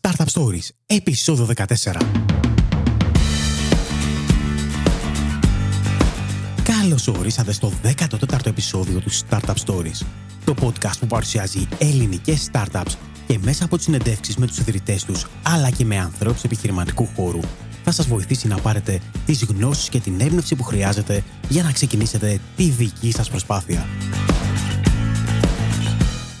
Startup Stories, επεισόδιο 14. Καλώς ορίσατε στο 14ο επεισόδιο του Startup Stories, το podcast που παρουσιάζει ελληνικές startups και μέσα από τις συνεντεύξεις με τους ιδρυτές τους, αλλά και με ανθρώπους επιχειρηματικού χώρου, θα σας βοηθήσει να πάρετε τις γνώσεις και την έμπνευση που χρειάζεται για να ξεκινήσετε τη δική σας προσπάθεια.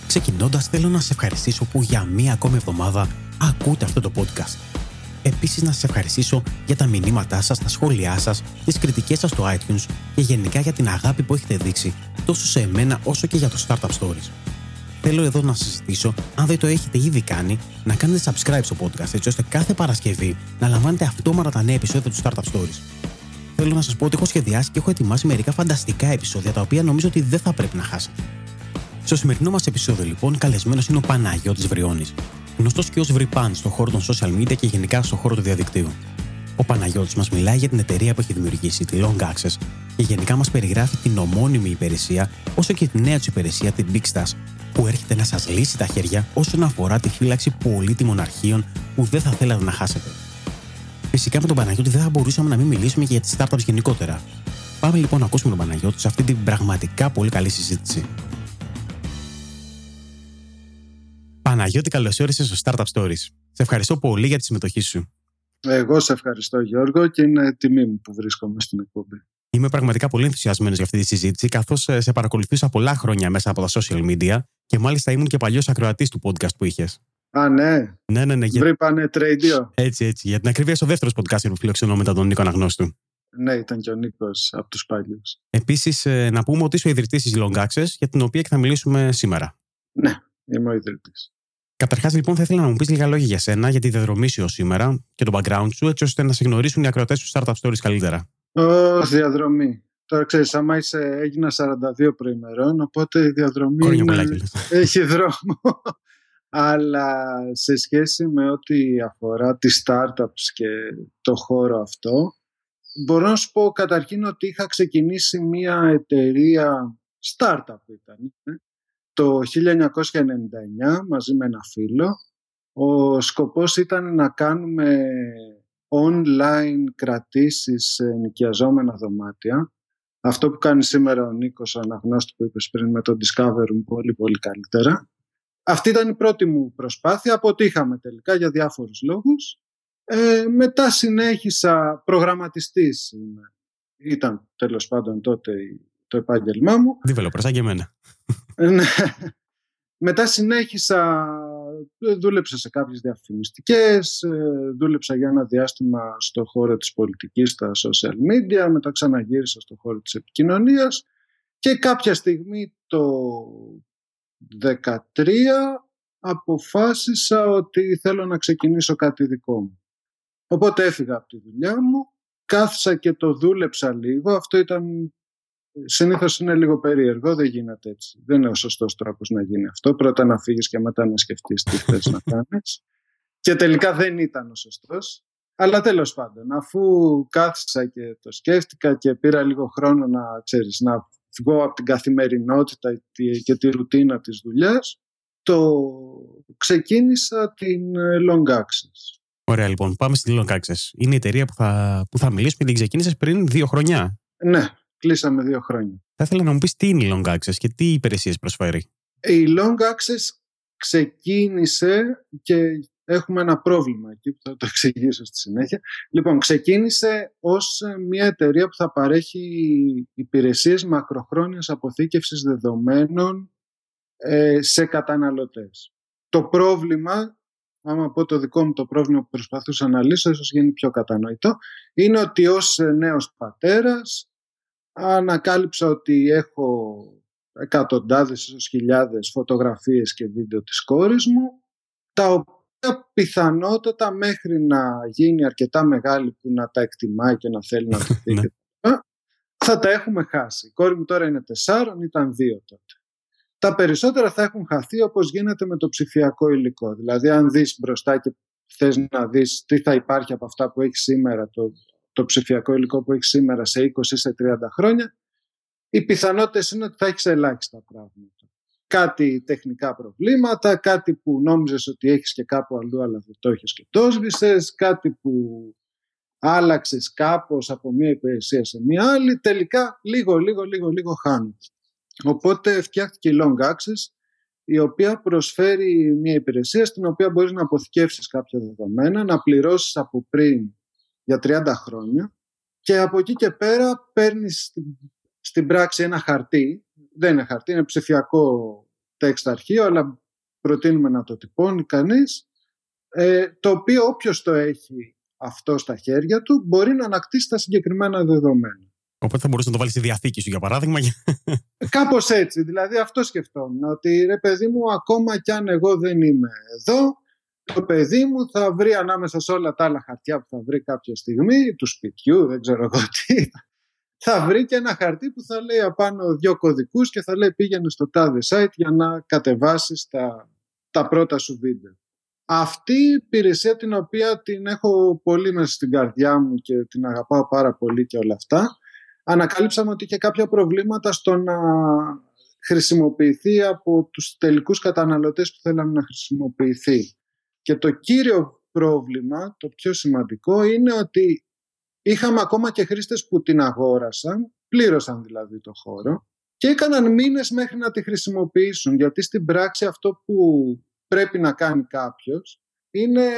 Ξεκινώντας θέλω να σας ευχαριστήσω που για μία ακόμη εβδομάδα ακούτε αυτό το podcast. Επίσης να σας ευχαριστήσω για τα μηνύματά σας, τα σχόλιά σας, τις κριτικές σας στο iTunes και γενικά για την αγάπη που έχετε δείξει τόσο σε εμένα όσο και για το Startup Stories. Θέλω εδώ να σας ζητήσω, αν δεν το έχετε ήδη κάνει, να κάνετε subscribe στο podcast έτσι ώστε κάθε Παρασκευή να λαμβάνετε αυτόματα τα νέα επεισόδια του Startup Stories. Θέλω να σας πω ότι έχω σχεδιάσει και έχω ετοιμάσει μερικά φανταστικά επεισόδια τα οποία νομίζω ότι δεν θα πρέπει να χάσετε. Στο σημερινό μας επεισόδιο, λοιπόν, καλεσμένος είναι ο Παναγιώτης Βριώνης, γνωστός και ως Βρυπάν στον χώρο των social media και γενικά στον χώρο του διαδικτύου. Ο Παναγιώτης μας μιλάει για την εταιρεία που έχει δημιουργήσει, τη Long Access, και γενικά μας περιγράφει την ομώνυμη υπηρεσία, όσο και τη νέα του υπηρεσία, την Big Stars, που έρχεται να σας λύσει τα χέρια όσον αφορά τη φύλαξη πολύτιμων αρχείων που δεν θα θέλατε να χάσετε. Φυσικά με τον Παναγιώτη δεν θα μπορούσαμε να μην μιλήσουμε και για τις startups γενικότερα. Πάμε λοιπόν να ακούσουμε τον Παναγιώτη σε αυτή την πραγματικά πολύ καλή συζήτηση. Παναγιώτη, καλώς όρισες στο Startup Stories. Σε ευχαριστώ πολύ για τη συμμετοχή σου. Εγώ σε ευχαριστώ, Γιώργο, και είναι τιμή μου που βρίσκομαι στην εκπομπή. Είμαι πραγματικά πολύ ενθουσιασμένος για αυτή τη συζήτηση, καθώς ε, σε παρακολουθούσα πολλά χρόνια μέσα από τα social media και μάλιστα ήμουν και παλιός ακροατής του podcast που είχες. Α, ναι. Ναι, ναι, ναι. Για... Βρήπανε τρέιντιο. Έτσι, έτσι. Για την ακρίβεια, ο δεύτερος podcast που φιλοξενώ μετά τον Νίκο Αναγνώστου. Ναι, ήταν και ο Νίκος από τους παλιούς. Επίσης, ε, να πούμε ότι είσαι ο ιδρυτής της Long Access, για την οποία και θα μιλήσουμε σήμερα. Ναι, είμαι ο ιδρυτής. Καταρχάς, λοιπόν, θα ήθελα να μου πεις λίγα λόγια για σένα, για τη διαδρομή σου σήμερα και το background σου, έτσι ώστε να σε γνωρίσουν οι ακροατές του Startup Stories καλύτερα. Ω, διαδρομή. Τώρα ξέρεις, άμα είσαι, έγινα 42 προημερών, οπότε η διαδρομή είναι... έχει δρόμο. Αλλά σε σχέση με ό,τι αφορά τις startups και το χώρο αυτό, μπορώ να σου πω καταρχήν ότι είχα ξεκινήσει μια εταιρεία startup ήταν, ε, το 1999 μαζί με ένα φίλο. Ο σκοπός ήταν να κάνουμε online κρατήσεις σε νοικιαζόμενα δωμάτια. Αυτό που κάνει σήμερα ο Νίκος, ο αναγνώστη που είπες πριν με το Discover πολύ πολύ καλύτερα. Αυτή ήταν η πρώτη μου προσπάθεια. Αποτύχαμε τελικά για διάφορους λόγους. Ε, μετά συνέχισα προγραμματιστής. Ήταν τέλος πάντων τότε το επάγγελμά μου. Developer, σαν και εμένα. Ναι. Μετά συνέχισα, δούλεψα σε κάποιες διαφημιστικές, ε, δούλεψα για ένα διάστημα στο χώρο της πολιτικής, στα social media, μετά ξαναγύρισα στο χώρο της επικοινωνίας και κάποια στιγμή το 2013 αποφάσισα ότι θέλω να ξεκινήσω κάτι δικό μου. Οπότε έφυγα από τη δουλειά μου, κάθισα και το δούλεψα λίγο. Αυτό ήταν Συνήθως είναι λίγο περίεργο, δεν γίνεται έτσι. Δεν είναι ο σωστός τρόπος να γίνει αυτό. Πρώτα να φύγεις και μετά να σκεφτείς τι θες να κάνεις. Και τελικά δεν ήταν ο σωστός. Αλλά τέλος πάντων, αφού κάθισα και το σκέφτηκα και πήρα λίγο χρόνο να ξέρεις, να βγω από την καθημερινότητα και τη ρουτίνα της δουλειάς, το ξεκίνησα την ε, Long Access. Ωραία λοιπόν, πάμε στην Long Access. Είναι η εταιρεία που θα, που θα μιλήσουμε, την ξεκίνησες πριν δύο χρονιά. Ναι, κλείσαμε δύο χρόνια. Θα ήθελα να μου πεις τι είναι η Long Access και τι υπηρεσίες προσφέρει. Η Long Access ξεκίνησε και έχουμε ένα πρόβλημα εκεί που θα το εξηγήσω στη συνέχεια. Λοιπόν, ξεκίνησε ως μια εταιρεία που θα παρέχει υπηρεσίες μακροχρόνιας αποθήκευσης δεδομένων ε, σε καταναλωτές. Το πρόβλημα, άμα πω το δικό μου το πρόβλημα που προσπαθούσα να λύσω, ίσως γίνει πιο κατανοητό, είναι ότι ως νέος πατέρας ανακάλυψα ότι έχω εκατοντάδες ίσως χιλιάδες φωτογραφίες και βίντεο της κόρης μου τα οποία πιθανότατα μέχρι να γίνει αρκετά μεγάλη που να τα εκτιμάει και να θέλει να το δει ναι. θα τα έχουμε χάσει. Η κόρη μου τώρα είναι τεσσάρων, ήταν δύο τότε. Τα περισσότερα θα έχουν χαθεί όπως γίνεται με το ψηφιακό υλικό. Δηλαδή αν δεις μπροστά και θες να δεις τι θα υπάρχει από αυτά που έχεις σήμερα το το ψηφιακό υλικό που έχει σήμερα σε 20 ή σε 30 χρόνια, οι πιθανότητες είναι ότι θα έχει ελάχιστα πράγματα. κάτι τεχνικά προβλήματα, κάτι που νόμιζες ότι έχεις και κάπου αλλού αλλά δεν το έχεις και το σβησες, κάτι που άλλαξες κάπως από μία υπηρεσία σε μία άλλη, τελικά λίγο, λίγο, λίγο, λίγο χάνει. Οπότε φτιάχτηκε η Long Access, η οποία προσφέρει μία υπηρεσία στην οποία μπορείς να αποθηκεύσεις κάποια δεδομένα, να πληρώσεις από πριν για 30 χρόνια και από εκεί και πέρα παίρνεις στην πράξη ένα χαρτί, δεν είναι χαρτί, είναι ψηφιακό text αρχείο, αλλά προτείνουμε να το τυπώνει κανείς, ε, το οποίο όποιος το έχει αυτό στα χέρια του μπορεί να ανακτήσει τα συγκεκριμένα δεδομένα. Οπότε θα μπορούσε να το βάλεις στη διαθήκη σου, για παράδειγμα. Κάπως έτσι. Δηλαδή, αυτό σκεφτόμουν. Ότι ρε παιδί μου, ακόμα κι αν εγώ δεν είμαι εδώ, το παιδί μου θα βρει ανάμεσα σε όλα τα άλλα χαρτιά που θα βρει κάποια στιγμή, του σπιτιού, δεν ξέρω εγώ τι, θα βρει και ένα χαρτί που θα λέει απάνω δύο κωδικούς και θα λέει πήγαινε στο τάδε site για να κατεβάσεις τα, τα πρώτα σου βίντεο. Αυτή η υπηρεσία την οποία την έχω πολύ μέσα στην καρδιά μου και την αγαπάω πάρα πολύ και όλα αυτά, ανακάλυψαμε ότι είχε κάποια προβλήματα στο να χρησιμοποιηθεί από τους τελικούς καταναλωτές που θέλαμε να χρησιμοποιηθεί. Και το κύριο πρόβλημα, το πιο σημαντικό, είναι ότι είχαμε ακόμα και χρήστες που την αγόρασαν, πλήρωσαν δηλαδή το χώρο και έκαναν μήνες μέχρι να τη χρησιμοποιήσουν γιατί στην πράξη αυτό που πρέπει να κάνει κάποιος είναι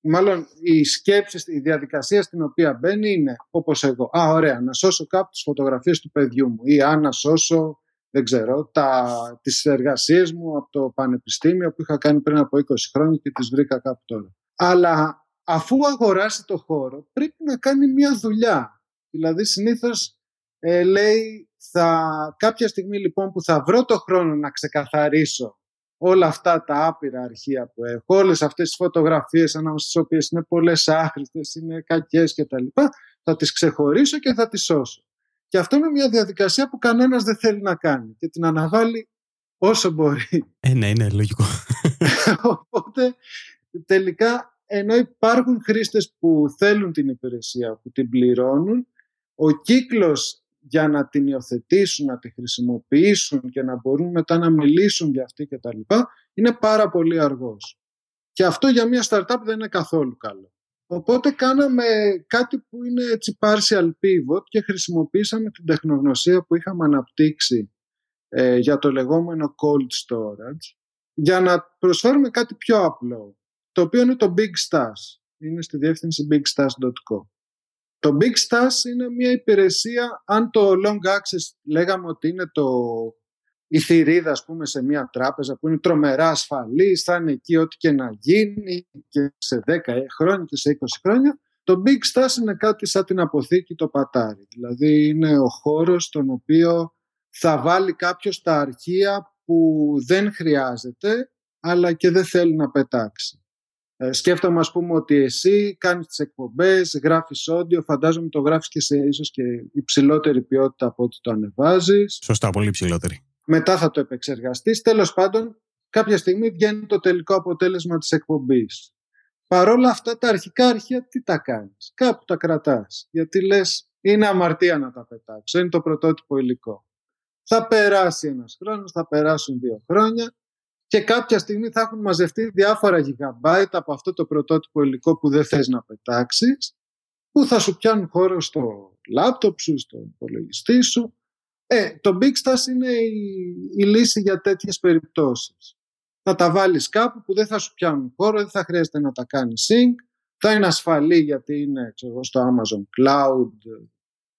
μάλλον η σκέψη, η διαδικασία στην οποία μπαίνει είναι όπως εγώ. Α, ωραία, να σώσω κάπου τις φωτογραφίες του παιδιού μου ή αν να σώσω, δεν ξέρω, τα, τις εργασίες μου από το πανεπιστήμιο που είχα κάνει πριν από 20 χρόνια και τις βρήκα κάπου τώρα. Αλλά αφού αγοράσει το χώρο πρέπει να κάνει μια δουλειά. Δηλαδή συνήθως ε, λέει θα, κάποια στιγμή λοιπόν που θα βρω το χρόνο να ξεκαθαρίσω όλα αυτά τα άπειρα αρχεία που έχω, όλες αυτές τις φωτογραφίες ανάμεσα στις οποίες είναι πολλές άχρηστες, είναι κακές κτλ. Θα τις ξεχωρίσω και θα τις σώσω. Και αυτό είναι μια διαδικασία που κανένας δεν θέλει να κάνει και την αναβάλει όσο μπορεί. Ε, ναι, είναι λογικό. Οπότε τελικά ενώ υπάρχουν χρήστες που θέλουν την υπηρεσία, που την πληρώνουν, ο κύκλος για να την υιοθετήσουν, να τη χρησιμοποιήσουν και να μπορούν μετά να μιλήσουν για αυτή και τα λοιπά, είναι πάρα πολύ αργός. Και αυτό για μια startup δεν είναι καθόλου καλό. Οπότε κάναμε κάτι που είναι έτσι partial pivot και χρησιμοποίησαμε την τεχνογνωσία που είχαμε αναπτύξει ε, για το λεγόμενο cold storage για να προσφέρουμε κάτι πιο απλό, το οποίο είναι το Big Stash. Είναι στη διεύθυνση bigstash.com. Το Big Stash είναι μια υπηρεσία, αν το Long Access λέγαμε ότι είναι το, η θηρίδα ας πούμε σε μια τράπεζα που είναι τρομερά ασφαλή, θα είναι εκεί ό,τι και να γίνει και σε 10 χρόνια και σε 20 χρόνια, το Big Stash είναι κάτι σαν την αποθήκη το πατάρι. Δηλαδή είναι ο χώρος στον οποίο θα βάλει κάποιος τα αρχεία που δεν χρειάζεται αλλά και δεν θέλει να πετάξει. Ε, σκέφτομαι ας πούμε ότι εσύ κάνεις τις εκπομπές, γράφεις όντιο, φαντάζομαι το γράφεις και σε ίσως και υψηλότερη ποιότητα από ό,τι το ανεβάζεις. Σωστά, πολύ υψηλότερη. Μετά θα το επεξεργαστείς. Τέλος πάντων, κάποια στιγμή βγαίνει το τελικό αποτέλεσμα της εκπομπής. Παρόλα αυτά τα αρχικά αρχεία τι τα κάνεις; Κάπου τα κρατάς. Γιατί λες είναι αμαρτία να τα πετάξω. Είναι το πρωτότυπο υλικό. Θα περάσει ένας χρόνος, θα περάσουν δύο χρόνια και κάποια στιγμή θα έχουν μαζευτεί διάφορα γιγαμπάιτ από αυτό το πρωτότυπο υλικό που δεν θες να πετάξεις που θα σου πιάνουν χώρο στο λάπτοπ σου, στο υπολογιστή σου. Ε, το Big είναι η, λύση για τέτοιες περιπτώσεις. Θα τα βάλεις κάπου που δεν θα σου πιάνουν χώρο, δεν θα χρειάζεται να τα κάνεις sync, θα είναι ασφαλή γιατί είναι ξέρω, στο Amazon Cloud,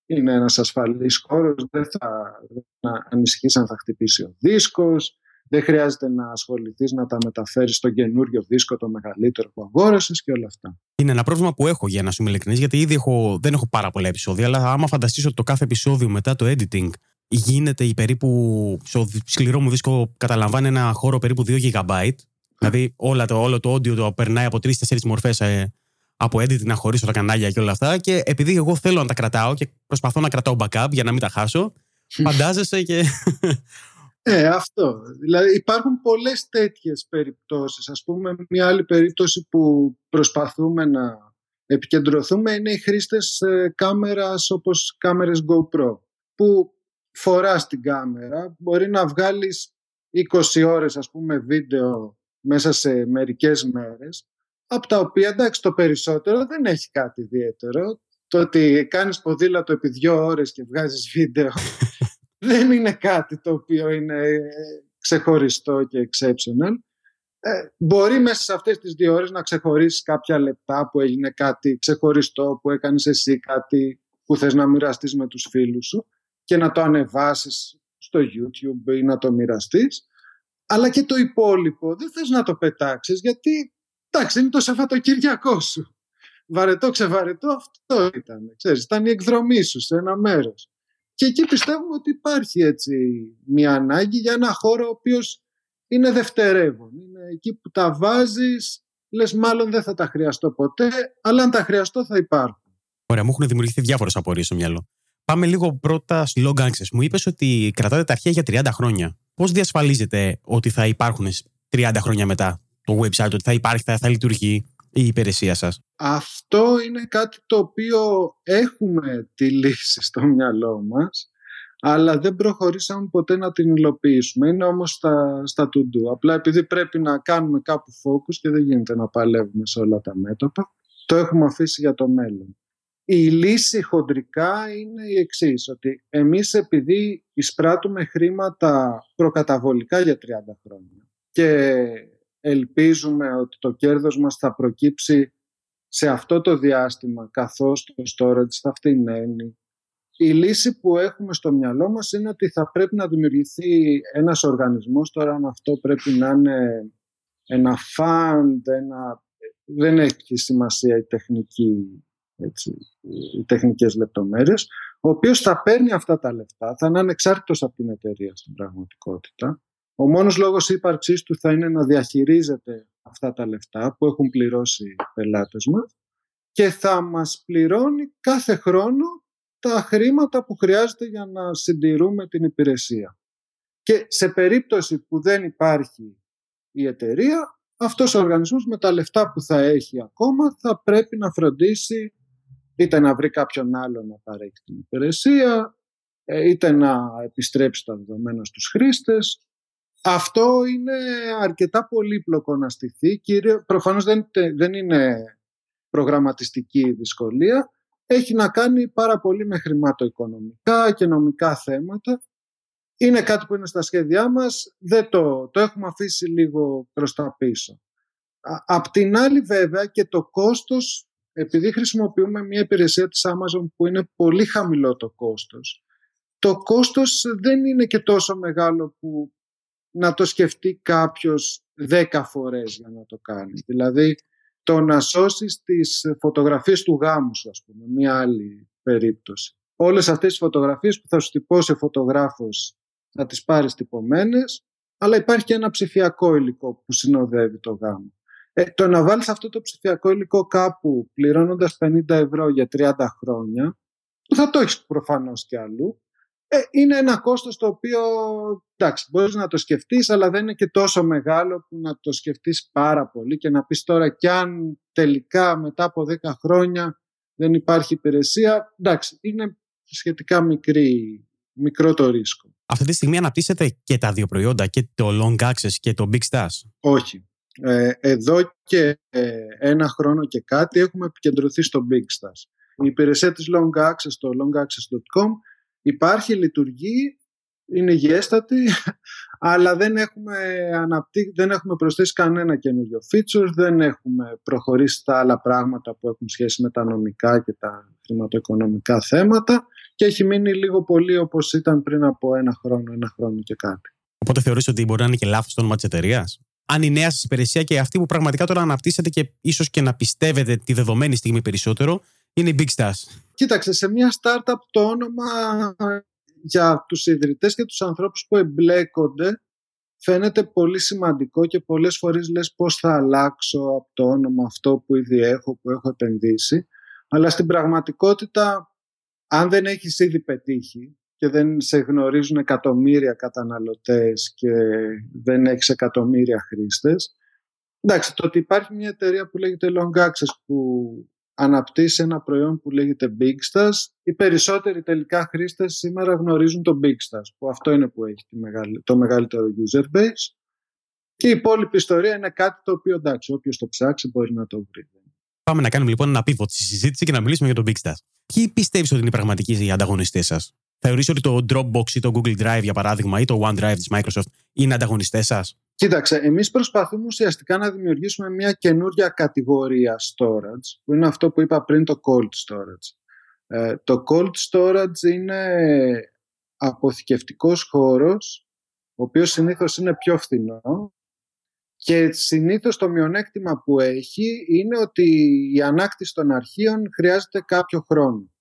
είναι ένας ασφαλής χώρος, δεν θα ανησυχείς αν θα χτυπήσει ο δίσκος, δεν χρειάζεται να ασχοληθείς να τα μεταφέρεις στο καινούριο δίσκο, το μεγαλύτερο που αγόρασες και όλα αυτά. Είναι ένα πρόβλημα που έχω για να σου είμαι ειλικρινής, γιατί ήδη έχω, δεν έχω πάρα πολλά επεισόδια, αλλά άμα φανταστείς ότι το κάθε επεισόδιο μετά το editing γίνεται η περίπου. στο σκληρό μου δίσκο καταλαμβάνει ένα χώρο περίπου 2 GB. Δηλαδή όλα το, όλο το audio το περνάει από τρει-τέσσερι μορφές ε, από editing να χωρίσω τα κανάλια και όλα αυτά. Και επειδή εγώ θέλω να τα κρατάω και προσπαθώ να κρατάω backup για να μην τα χάσω, φαντάζεσαι και ε, αυτό. Δηλαδή υπάρχουν πολλές τέτοιες περιπτώσεις. Ας πούμε μια άλλη περίπτωση που προσπαθούμε να επικεντρωθούμε είναι οι χρήστες ε, κάμερας όπως κάμερες GoPro που φοράς την κάμερα, μπορεί να βγάλεις 20 ώρες ας πούμε βίντεο μέσα σε μερικές μέρες από τα οποία εντάξει το περισσότερο δεν έχει κάτι ιδιαίτερο. Το ότι κάνεις ποδήλατο επί δύο ώρες και βγάζεις βίντεο δεν είναι κάτι το οποίο είναι ε, ξεχωριστό και exceptional. Ε, μπορεί μέσα σε αυτές τις δύο ώρες να ξεχωρίσεις κάποια λεπτά που έγινε κάτι ξεχωριστό, που έκανες εσύ κάτι που θες να μοιραστείς με τους φίλους σου και να το ανεβάσεις στο YouTube ή να το μοιραστείς. Αλλά και το υπόλοιπο δεν θες να το πετάξεις γιατί εντάξει είναι το Σαββατοκυριακό σου. Βαρετό ξεβαρετό αυτό ήταν. Ξέρεις, ήταν η εκδρομή σου σε ένα μέρος. Και εκεί πιστεύουμε ότι υπάρχει έτσι μια ανάγκη για ένα χώρο ο οποίος είναι δευτερεύον. Είναι εκεί που τα βάζεις, λες μάλλον δεν θα τα χρειαστώ ποτέ, αλλά αν τα χρειαστώ θα υπάρχουν. Ωραία, μου έχουν δημιουργηθεί διάφορες απορίες στο μυαλό. Πάμε λίγο πρώτα στη long access. Μου είπες ότι κρατάτε τα αρχεία για 30 χρόνια. Πώς διασφαλίζετε ότι θα υπάρχουν 30 χρόνια μετά το website, ότι θα υπάρχει, θα, θα λειτουργεί η υπηρεσία σας; Αυτό είναι κάτι το οποίο έχουμε τη λύση στο μυαλό μας αλλά δεν προχωρήσαμε ποτέ να την υλοποιήσουμε. Είναι όμως στα, στα to-do. Απλά επειδή πρέπει να κάνουμε κάπου focus και δεν γίνεται να παλεύουμε σε όλα τα μέτωπα, το έχουμε αφήσει για το μέλλον. Η λύση χοντρικά είναι η εξής ότι εμείς επειδή εισπράττουμε χρήματα προκαταβολικά για 30 χρόνια και ελπίζουμε ότι το κέρδος μας θα προκύψει σε αυτό το διάστημα καθώς το storage θα φτηνένει. Η λύση που έχουμε στο μυαλό μας είναι ότι θα πρέπει να δημιουργηθεί ένας οργανισμός, τώρα αν αυτό πρέπει να είναι ένα fund, ένα... δεν έχει σημασία η τεχνική, έτσι, οι τεχνικές λεπτομέρειες, ο οποίος θα παίρνει αυτά τα λεφτά, θα είναι ανεξάρτητος από την εταιρεία στην πραγματικότητα ο μόνος λόγος ύπαρξής του θα είναι να διαχειρίζεται αυτά τα λεφτά που έχουν πληρώσει οι πελάτες μας και θα μας πληρώνει κάθε χρόνο τα χρήματα που χρειάζεται για να συντηρούμε την υπηρεσία. Και σε περίπτωση που δεν υπάρχει η εταιρεία, αυτός ο οργανισμός με τα λεφτά που θα έχει ακόμα θα πρέπει να φροντίσει είτε να βρει κάποιον άλλο να παρέχει την υπηρεσία, ε, είτε να επιστρέψει τα δεδομένα στους χρήστες, αυτό είναι αρκετά πολύπλοκο να στηθεί. Κύριε, προφανώς δεν, δεν είναι προγραμματιστική δυσκολία. Έχει να κάνει πάρα πολύ με χρηματοοικονομικά και νομικά θέματα. Είναι κάτι που είναι στα σχέδιά μας. Δεν το, το έχουμε αφήσει λίγο προς τα πίσω. Απ' την άλλη βέβαια και το κόστος, επειδή χρησιμοποιούμε μια υπηρεσία της Amazon που είναι πολύ χαμηλό το κόστος, το κόστος δεν είναι και τόσο μεγάλο που να το σκεφτεί κάποιος δέκα φορές για να το κάνει. Δηλαδή το να σώσεις τις φωτογραφίες του γάμου σου, ας πούμε, μια άλλη περίπτωση. Όλες αυτές τις φωτογραφίες που θα σου τυπώσει ο φωτογράφος να τις πάρεις τυπωμένες, αλλά υπάρχει και ένα ψηφιακό υλικό που συνοδεύει το γάμο. Ε, το να βάλεις αυτό το ψηφιακό υλικό κάπου πληρώνοντας 50 ευρώ για 30 χρόνια, που θα το έχεις προφανώς και αλλού, ε, είναι ένα κόστος το οποίο εντάξει, μπορείς να το σκεφτείς αλλά δεν είναι και τόσο μεγάλο που να το σκεφτείς πάρα πολύ και να πεις τώρα κι αν τελικά μετά από 10 χρόνια δεν υπάρχει υπηρεσία εντάξει, είναι σχετικά μικρή, μικρό το ρίσκο. Αυτή τη στιγμή αναπτύσσετε και τα δύο προϊόντα και το Long Access και το Big Stars. Όχι. Ε, εδώ και ε, ένα χρόνο και κάτι έχουμε επικεντρωθεί στο Big Stars. Η υπηρεσία της Long Access στο longaccess.com υπάρχει, λειτουργεί, είναι υγιέστατη, αλλά δεν έχουμε, αναπτύ... δεν έχουμε προσθέσει κανένα καινούριο feature, δεν έχουμε προχωρήσει στα άλλα πράγματα που έχουν σχέση με τα νομικά και τα χρηματοοικονομικά θέματα και έχει μείνει λίγο πολύ όπως ήταν πριν από ένα χρόνο, ένα χρόνο και κάτι. Οπότε θεωρείς ότι μπορεί να είναι και λάθος το όνομα της εταιρείας; Αν η νέα σας υπηρεσία και αυτή που πραγματικά τώρα αναπτύσσετε και ίσως και να πιστεύετε τη δεδομένη στιγμή περισσότερο, είναι η Big Stars. Κοίταξε, σε μια startup το όνομα για τους ιδρυτές και τους ανθρώπους που εμπλέκονται φαίνεται πολύ σημαντικό και πολλές φορές λες πώς θα αλλάξω από το όνομα αυτό που ήδη έχω, που έχω επενδύσει. Αλλά στην πραγματικότητα, αν δεν έχεις ήδη πετύχει και δεν σε γνωρίζουν εκατομμύρια καταναλωτές και δεν έχεις εκατομμύρια χρήστες, εντάξει, το ότι υπάρχει μια εταιρεία που λέγεται Long Access που αναπτύσσει ένα προϊόν που λέγεται Bigstars. Οι περισσότεροι τελικά χρήστες σήμερα γνωρίζουν το Bigstars, που αυτό είναι που έχει το μεγαλύτερο user base. Και η υπόλοιπη ιστορία είναι κάτι το οποίο εντάξει, όποιος το ψάξει μπορεί να το βρει. Πάμε να κάνουμε λοιπόν ένα πίβο στη συζήτηση και να μιλήσουμε για το Bigstars. Ποιοι πιστεύεις ότι είναι οι πραγματικοί ανταγωνιστές σας, Θεωρείς ότι το Dropbox ή το Google Drive, για παράδειγμα, ή το OneDrive της Microsoft είναι ανταγωνιστές σας; Κοίταξε, εμείς προσπαθούμε ουσιαστικά να δημιουργήσουμε μια καινούρια κατηγορία storage, που είναι αυτό που είπα πριν το cold storage. Ε, το cold storage είναι αποθηκευτικός χώρος, ο οποίος συνήθως είναι πιο φθηνό και συνήθως το μειονέκτημα που έχει είναι ότι η ανάκτηση των αρχείων χρειάζεται κάποιο χρόνο.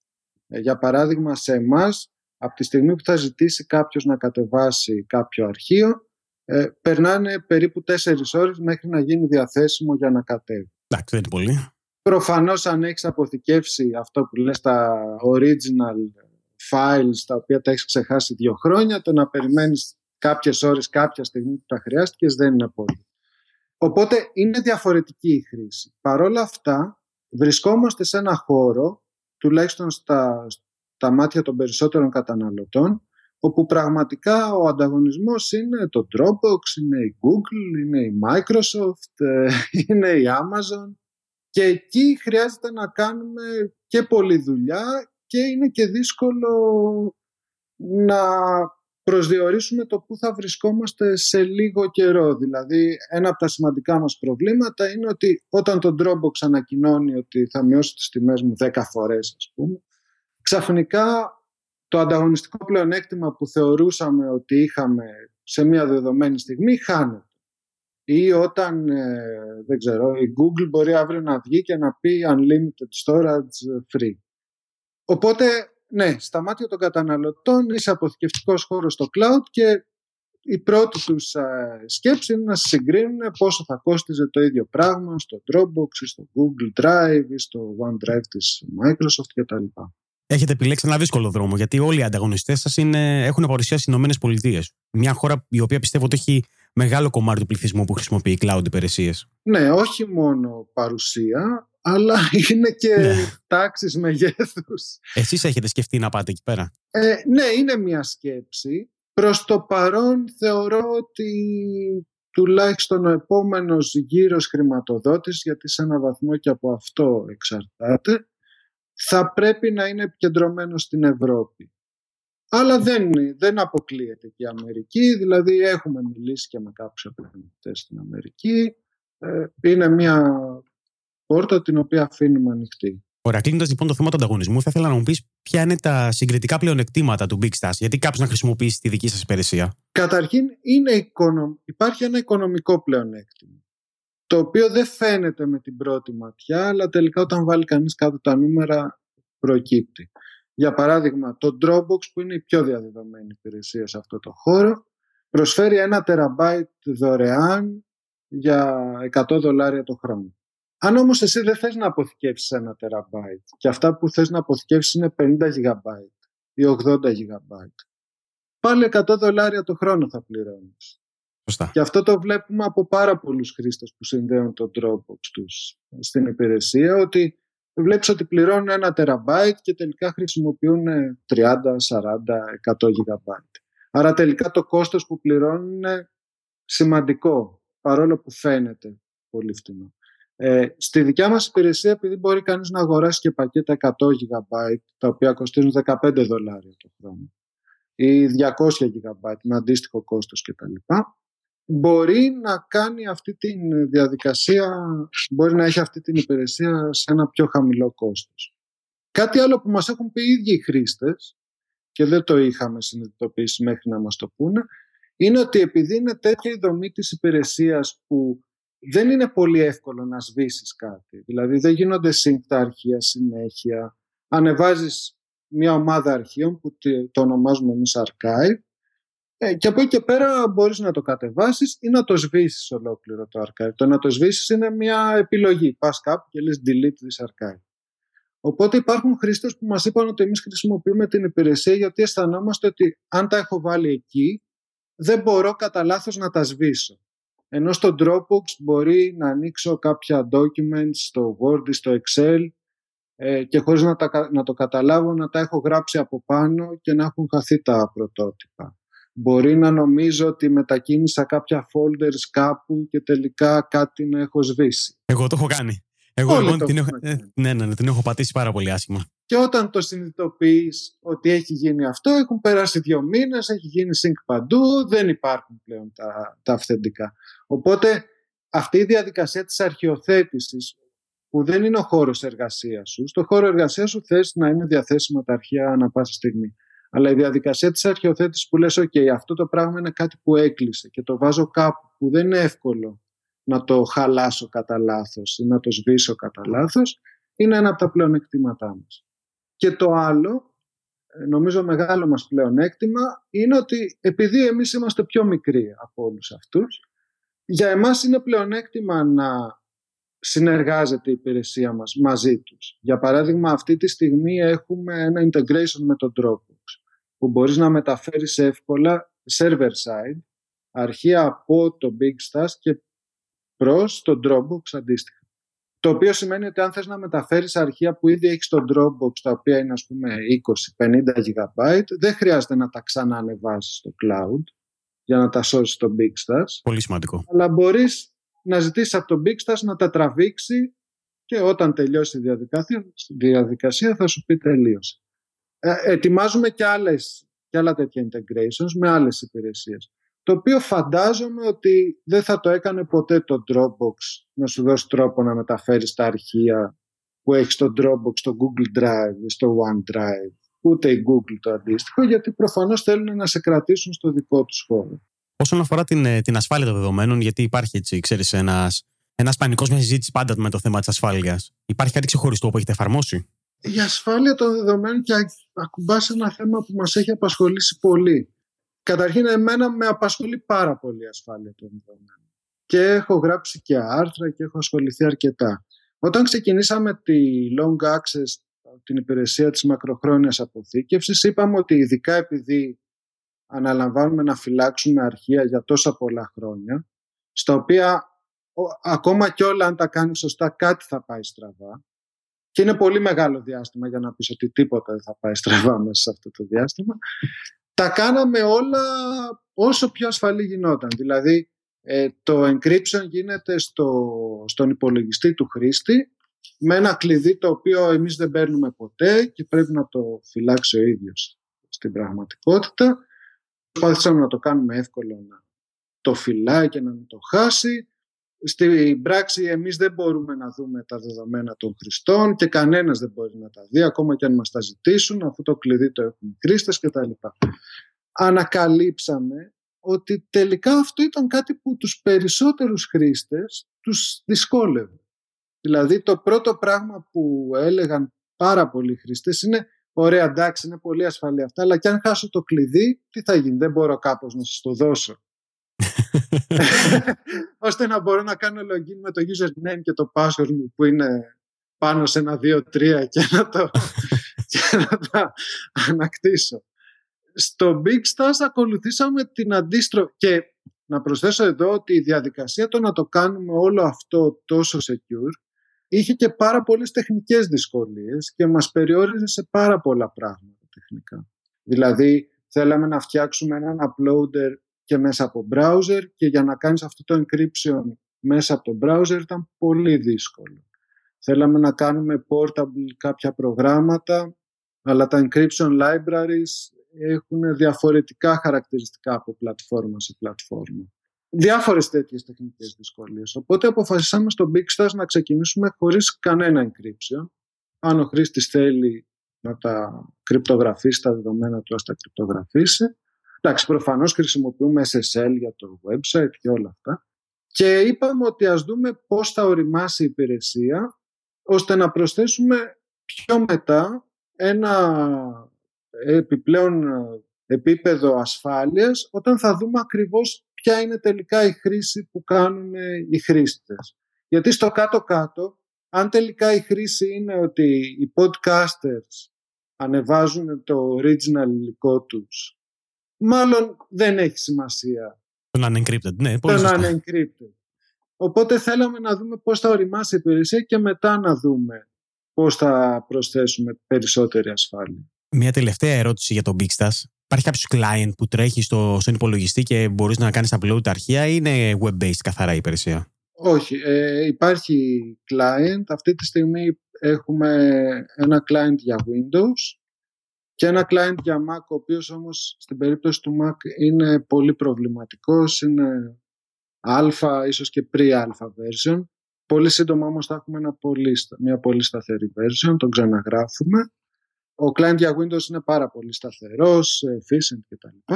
Ε, για παράδειγμα, σε εμάς από τη στιγμή που θα ζητήσει κάποιος να κατεβάσει κάποιο αρχείο, ε, περνάνε περίπου τέσσερις ώρες μέχρι να γίνει διαθέσιμο για να κατέβει. Εντάξει, δεν είναι πολύ. Προφανώς αν έχεις αποθηκεύσει αυτό που λες τα original files τα οποία τα έχεις ξεχάσει δύο χρόνια, το να περιμένεις κάποιες ώρες κάποια στιγμή που τα χρειάστηκες δεν είναι πολύ. Οπότε είναι διαφορετική η χρήση. Παρ' όλα αυτά βρισκόμαστε σε ένα χώρο, τουλάχιστον στα, τα μάτια των περισσότερων καταναλωτών όπου πραγματικά ο ανταγωνισμός είναι το Dropbox, είναι η Google, είναι η Microsoft, ε, είναι η Amazon και εκεί χρειάζεται να κάνουμε και πολλή δουλειά και είναι και δύσκολο να προσδιορίσουμε το πού θα βρισκόμαστε σε λίγο καιρό. Δηλαδή, ένα από τα σημαντικά μας προβλήματα είναι ότι όταν το Dropbox ανακοινώνει ότι θα μειώσει τις τιμές μου 10 φορές, ας πούμε, ξαφνικά το ανταγωνιστικό πλεονέκτημα που θεωρούσαμε ότι είχαμε σε μια δεδομένη στιγμή χάνεται. Ή όταν, ε, δεν ξέρω, η Google μπορεί αύριο να βγει και να πει unlimited storage free. Οπότε, ναι, στα μάτια των καταναλωτών είσαι αποθηκευτικός χώρος στο cloud και η πρώτη τους ε, σκέψη είναι να συγκρίνουν πόσο θα κόστιζε το ίδιο πράγμα στο Dropbox, στο Google Drive, στο OneDrive της Microsoft κτλ έχετε επιλέξει ένα δύσκολο δρόμο, γιατί όλοι οι ανταγωνιστές σας έχουν παρουσιάσει στι Ηνωμένες Πολιτείες. Μια χώρα η οποία πιστεύω ότι έχει μεγάλο κομμάτι του πληθυσμού που χρησιμοποιεί cloud υπηρεσίες. Ναι, όχι μόνο παρουσία, αλλά είναι και ναι. τάξεις μεγέθους. Εσείς έχετε σκεφτεί να πάτε εκεί πέρα; Ε, ναι, είναι μια σκέψη. Προς το παρόν θεωρώ ότι τουλάχιστον ο επόμενος γύρος χρηματοδότης, γιατί σε ένα βαθμό και από αυτό εξαρτάται, θα πρέπει να είναι επικεντρωμένο στην Ευρώπη. Αλλά δεν, δεν αποκλείεται και η Αμερική, δηλαδή έχουμε μιλήσει και με κάποιους επενδυτές στην Αμερική. Ε, είναι μια πόρτα την οποία αφήνουμε ανοιχτή. Ωραία, κλείνοντας λοιπόν το θέμα του ανταγωνισμού, θα ήθελα να μου πεις ποια είναι τα συγκριτικά πλεονεκτήματα του Big Stars, γιατί κάποιος να χρησιμοποιήσει τη δική σας υπηρεσία. Καταρχήν, είναι υπάρχει ένα οικονομικό πλεονέκτημα το οποίο δεν φαίνεται με την πρώτη ματιά, αλλά τελικά όταν βάλει κανείς κάτω τα νούμερα προκύπτει. Για παράδειγμα, το Dropbox που είναι η πιο διαδεδομένη υπηρεσία σε αυτό το χώρο, προσφέρει ένα τεραμπάιτ δωρεάν για 100 δολάρια το χρόνο. Αν όμως εσύ δεν θες να αποθηκεύσεις ένα τεραμπάιτ και αυτά που θες να αποθηκεύσεις είναι 50 gigabyte ή 80 gigabyte, πάλι 100 δολάρια το χρόνο θα πληρώνεις. Και αυτό το βλέπουμε από πάρα πολλούς χρήστες που συνδέουν το Dropbox τους στην υπηρεσία, ότι βλέπεις ότι πληρώνουν ένα τεραμπάιτ και τελικά χρησιμοποιούν 30, 40, 100 gigabyte. Άρα τελικά το κόστος που πληρώνουν είναι σημαντικό, παρόλο που φαίνεται πολύ φτηνό. Ε, στη δικιά μας υπηρεσία, επειδή μπορεί κανείς να αγοράσει και πακέτα 100 GB, τα οποία κοστίζουν 15 δολάρια το χρόνο, ή 200 GB με αντίστοιχο κόστος κτλ μπορεί να κάνει αυτή τη διαδικασία, μπορεί να έχει αυτή την υπηρεσία σε ένα πιο χαμηλό κόστος. Κάτι άλλο που μας έχουν πει οι ίδιοι οι χρήστες και δεν το είχαμε συνειδητοποιήσει μέχρι να μας το πούνε, είναι ότι επειδή είναι τέτοια η δομή της υπηρεσίας που δεν είναι πολύ εύκολο να σβήσεις κάτι, δηλαδή δεν γίνονται σύγκτα αρχεία συνέχεια, ανεβάζεις μια ομάδα αρχείων που το ονομάζουμε εμείς archive ε, και από εκεί και πέρα μπορείς να το κατεβάσεις ή να το σβήσεις ολόκληρο το archive. Το να το σβήσεις είναι μια επιλογή. Πας κάπου και λες delete this archive. Οπότε υπάρχουν χρήστες που μας είπαν ότι εμείς χρησιμοποιούμε την υπηρεσία γιατί αισθανόμαστε ότι αν τα έχω βάλει εκεί δεν μπορώ κατά λάθος να τα σβήσω. Ενώ στο Dropbox μπορεί να ανοίξω κάποια documents στο Word ή στο Excel ε, και χωρίς να, τα, να το καταλάβω να τα έχω γράψει από πάνω και να έχουν χαθεί τα πρωτότυπα. Μπορεί να νομίζω ότι μετακίνησα κάποια folders κάπου και τελικά κάτι να έχω σβήσει. Εγώ το έχω κάνει. Εγώ λοιπόν την έχω, ε, ναι, ναι, ναι, την έχω πατήσει πάρα πολύ άσχημα. Και όταν το συνειδητοποιείς ότι έχει γίνει αυτό, έχουν περάσει δύο μήνες, έχει γίνει sync παντού, δεν υπάρχουν πλέον τα, τα αυθεντικά. Οπότε αυτή η διαδικασία της αρχιοθέτησης που δεν είναι ο χώρος εργασίας σου. Στο χώρο εργασίας σου θες να είναι διαθέσιμα τα αρχεία ανά πάσα στιγμή. Αλλά η διαδικασία της αρχαιοθέτησης που λες «ΟΚ, αυτό το πράγμα είναι κάτι που έκλεισε και το βάζω κάπου που δεν είναι εύκολο να το χαλάσω κατά λάθος ή να το σβήσω κατά λάθος, είναι ένα από τα πλεονεκτήματά μας. Και το άλλο, ε, νομίζω μεγάλο μας πλεονέκτημα, είναι ότι επειδή εμείς είμαστε πιο μικροί από όλους αυτούς, για εμάς είναι πλεονέκτημα να συνεργάζεται η υπηρεσία μας μαζί τους. Για παράδειγμα, αυτή τη στιγμή έχουμε ένα integration με το Dropbox που μπορείς να μεταφέρεις εύκολα server side αρχεία από το Big και προς το Dropbox αντίστοιχα. Το οποίο σημαίνει ότι αν θες να μεταφέρεις αρχεία που ήδη έχεις στο Dropbox, τα οποία είναι ας πούμε 20-50 GB, δεν χρειάζεται να τα ξαναανεβάσεις στο cloud για να τα σώσεις στο Big Πολύ σημαντικό. Αλλά μπορείς να ζητήσεις από τον Big να τα τραβήξει και όταν τελειώσει η διαδικασία, διαδικασία θα σου πει τελείωσε. Ε, ετοιμάζουμε και, άλλες, και άλλα τέτοια integrations με άλλες υπηρεσίες. Το οποίο φαντάζομαι ότι δεν θα το έκανε ποτέ το Dropbox να σου δώσει τρόπο να μεταφέρεις τα αρχεία που έχεις στο Dropbox, στο Google Drive ή στο OneDrive. Ούτε η Google το αντίστοιχο, γιατί προφανώς θέλουν να σε κρατήσουν στο δικό τους χώρο. Όσον αφορά την, ε, την ασφάλεια των δεδομένων, γιατί υπάρχει έτσι, ξέρεις, ένας, ένας πανικός μια συζήτηση πάντα με το θέμα της ασφάλειας. Υπάρχει κάτι ξεχωριστό που έχετε εφαρμόσει; Η ασφάλεια των δεδομένων και ακουμπάς σε ένα θέμα που μας έχει απασχολήσει πολύ. Καταρχήν, εμένα με απασχολεί πάρα πολύ η ασφάλεια των δεδομένων. Και έχω γράψει και άρθρα και έχω ασχοληθεί αρκετά. Όταν ξεκινήσαμε τη Long Access, την υπηρεσία της μακροχρόνιας αποθήκευσης, είπαμε ότι ειδικά επειδή αναλαμβάνουμε να φυλάξουμε αρχεία για τόσα πολλά χρόνια, στα οποία ακόμα και όλα αν τα κάνεις σωστά κάτι θα πάει στραβά. Και είναι πολύ μεγάλο διάστημα για να πεις ότι τίποτα δεν θα πάει στραβά μέσα σε αυτό το διάστημα. Τα κάναμε όλα όσο πιο ασφαλή γινόταν. Δηλαδή ε, το encryption γίνεται στο, στον υπολογιστή του χρήστη με ένα κλειδί το οποίο εμείς δεν παίρνουμε ποτέ και πρέπει να το φυλάξει ο ίδιος στην πραγματικότητα Προσπάθησαμε να το κάνουμε εύκολο να το φυλάει και να μην το χάσει. Στην πράξη εμείς δεν μπορούμε να δούμε τα δεδομένα των χρηστών και κανένας δεν μπορεί να τα δει ακόμα και αν μας τα ζητήσουν αφού το κλειδί το έχουν οι χρήστες κτλ. Ανακαλύψαμε ότι τελικά αυτό ήταν κάτι που τους περισσότερους χρήστες τους δυσκόλευε. Δηλαδή το πρώτο πράγμα που έλεγαν πάρα πολλοί χρήστες είναι Ωραία, εντάξει, είναι πολύ ασφαλή αυτά, αλλά και αν χάσω το κλειδί, τι θα γίνει, δεν μπορώ κάπως να σας το δώσω. ώστε να μπορώ να κάνω login με το username και το password μου που είναι πάνω σε ένα 2-3 και να το και να τα ανακτήσω. Στο Big Stars ακολουθήσαμε την αντίστροφη και να προσθέσω εδώ ότι η διαδικασία το να το κάνουμε όλο αυτό τόσο secure είχε και πάρα πολλές τεχνικές δυσκολίες και μας περιόριζε σε πάρα πολλά πράγματα τεχνικά. Δηλαδή θέλαμε να φτιάξουμε έναν uploader και μέσα από browser και για να κάνεις αυτό το encryption μέσα από το browser ήταν πολύ δύσκολο. Θέλαμε να κάνουμε portable κάποια προγράμματα, αλλά τα encryption libraries έχουν διαφορετικά χαρακτηριστικά από πλατφόρμα σε πλατφόρμα διάφορες τέτοιες τεχνικές δυσκολίες. Οπότε αποφασίσαμε στο Big Stars να ξεκινήσουμε χωρίς κανένα encryption. Αν ο χρήστης θέλει να τα κρυπτογραφήσει τα δεδομένα του, ας τα κρυπτογραφήσει. Εντάξει, προφανώς χρησιμοποιούμε SSL για το website και όλα αυτά. Και είπαμε ότι ας δούμε πώς θα οριμάσει η υπηρεσία, ώστε να προσθέσουμε πιο μετά ένα επιπλέον επίπεδο ασφάλειας, όταν θα δούμε ακριβώς ποια είναι τελικά η χρήση που κάνουν οι χρήστες. Γιατί στο κάτω-κάτω, αν τελικά η χρήση είναι ότι οι podcasters ανεβάζουν το original υλικό τους, μάλλον δεν έχει σημασία. Το να είναι encrypted, ναι. Το να είναι encrypted. Οπότε θέλαμε να δούμε πώς θα οριμάσει η υπηρεσία και μετά να δούμε πώς θα προσθέσουμε περισσότερη ασφάλεια. Μια τελευταία ερώτηση για τον Bigstars. Υπάρχει κάποιος client που τρέχει στο, στον υπολογιστή και μπορείς να κάνεις upload τα αρχεία ή είναι web-based καθαρά η υπηρεσία; Όχι, ε, υπάρχει client. Αυτή τη στιγμή έχουμε ένα client για Windows και ένα client για Mac, ο οποίος όμως στην περίπτωση του Mac είναι πολύ προβληματικός, είναι αλφα, ίσως και pre-alpha version. Πολύ σύντομα όμως θα έχουμε ένα πολύ, μια πολύ σταθερή version, τον ξαναγράφουμε. Ο client για Windows είναι πάρα πολύ σταθερός, efficient κτλ.